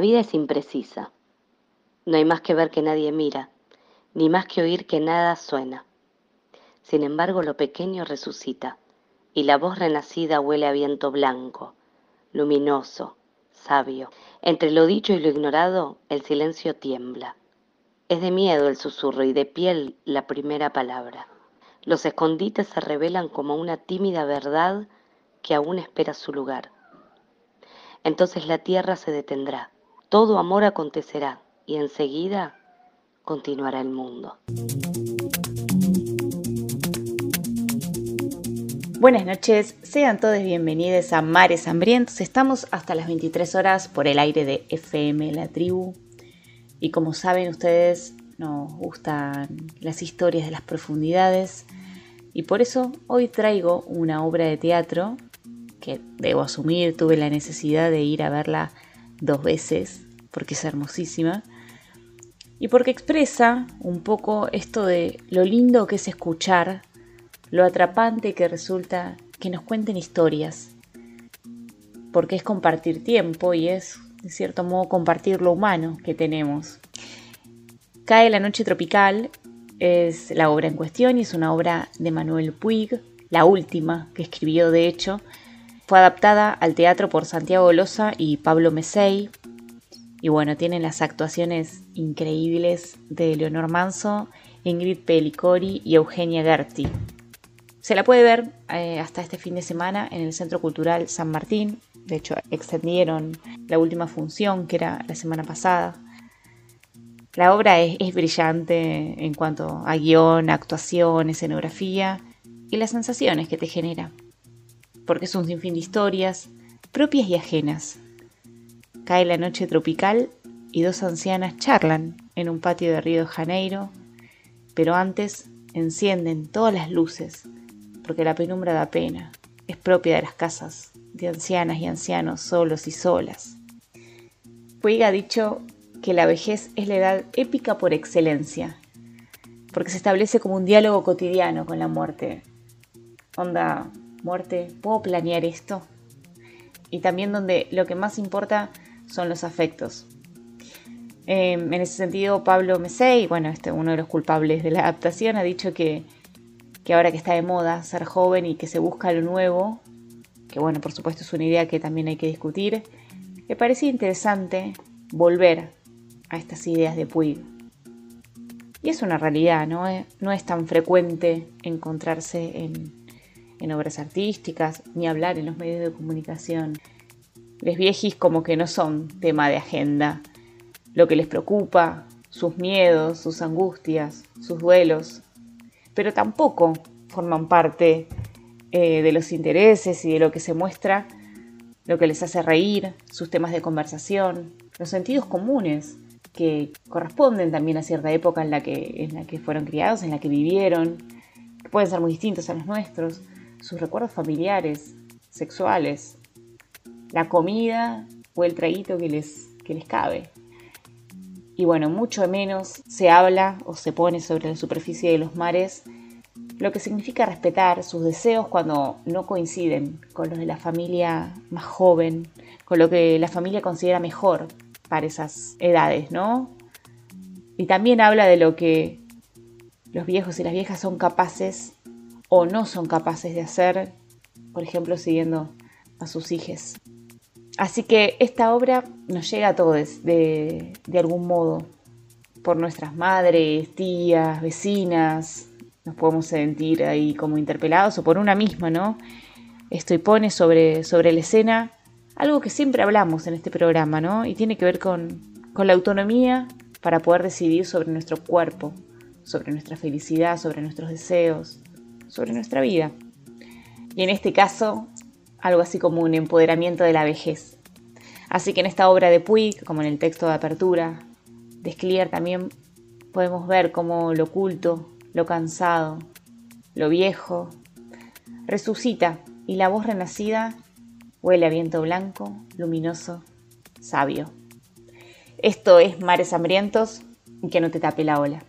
La vida es imprecisa. No hay más que ver que nadie mira, ni más que oír que nada suena. Sin embargo, lo pequeño resucita, y la voz renacida huele a viento blanco, luminoso, sabio. Entre lo dicho y lo ignorado, el silencio tiembla. Es de miedo el susurro y de piel la primera palabra. Los escondites se revelan como una tímida verdad que aún espera su lugar. Entonces la tierra se detendrá, todo amor acontecerá y enseguida continuará el mundo. Buenas noches, sean todos bienvenidos a Mares Hambrientos. Estamos hasta las 23 horas por el aire de FM La Tribu. Y como saben ustedes, nos gustan las historias de las profundidades. Y por eso hoy traigo una obra de teatro que debo asumir, tuve la necesidad de ir a verla dos veces porque es hermosísima y porque expresa un poco esto de lo lindo que es escuchar, lo atrapante que resulta que nos cuenten historias, porque es compartir tiempo y es, de cierto modo, compartir lo humano que tenemos. Cae la noche tropical es la obra en cuestión y es una obra de Manuel Puig, la última que escribió de hecho. Fue adaptada al teatro por Santiago Loza y Pablo Mesey, y bueno, tienen las actuaciones increíbles de Leonor Manso, Ingrid Pelicori y Eugenia Gerti. Se la puede ver eh, hasta este fin de semana en el Centro Cultural San Martín. De hecho, extendieron la última función, que era la semana pasada. La obra es, es brillante en cuanto a guion, actuación, escenografía y las sensaciones que te genera. Porque es un sinfín de historias, propias y ajenas, Cae la noche tropical y dos ancianas charlan en un patio de Río de Janeiro, pero antes encienden todas las luces, porque la penumbra da pena, es propia de las casas de ancianas y ancianos solos y solas. Puig ha dicho que la vejez es la edad épica por excelencia, porque se establece como un diálogo cotidiano con la muerte. Onda, muerte, ¿puedo planear esto? Y también donde lo que más importa son los afectos. Em, en ese sentido, Pablo Mesey, bueno, este, uno de los culpables de la adaptación, ha dicho que, que ahora que está de moda ser joven y que se busca lo nuevo, que bueno, por supuesto es una idea que también hay que discutir, me parece interesante volver a estas ideas de Puig. Y es una realidad, ¿no? Eh, no es tan frecuente encontrarse en, en obras artísticas ni hablar en los medios de comunicación. Les viejis como que no son tema de agenda. Lo que les preocupa, sus miedos, sus angustias, sus duelos, pero tampoco forman parte eh, de los intereses y de lo que se muestra, lo que les hace reír, sus temas de conversación, los sentidos comunes que corresponden también a cierta época en la que, en la que fueron criados, en la que vivieron, que pueden ser muy distintos a los nuestros, sus recuerdos familiares, sexuales, la comida o el traguito que les, que les cabe. Y bueno, mucho menos se habla o se pone sobre la superficie de los mares lo que significa respetar sus deseos cuando no coinciden con los de la familia más joven, con lo que la familia considera mejor para esas edades, ¿no? Y también habla de lo que los viejos y las viejas son capaces o no son capaces de hacer, por ejemplo, siguiendo a sus hijos. Así que esta obra nos llega a todos de, algún modo, por nuestras madres, tías, vecinas, nos podemos sentir ahí como interpelados o por una misma, ¿no? Esto y pone sobre, sobre la escena algo que siempre hablamos en este programa, ¿no? Y tiene que ver con, con la autonomía para poder decidir sobre nuestro cuerpo, sobre nuestra felicidad, sobre nuestros deseos, sobre nuestra vida. Y en este caso algo así como un empoderamiento de la vejez. Así que en esta obra de Puig, como en el texto de apertura de Sclier, también podemos ver cómo lo oculto, lo cansado, lo viejo, resucita y la voz renacida huele a viento blanco, luminoso, sabio. Esto es Mares Hambrientos y que no te tape la ola.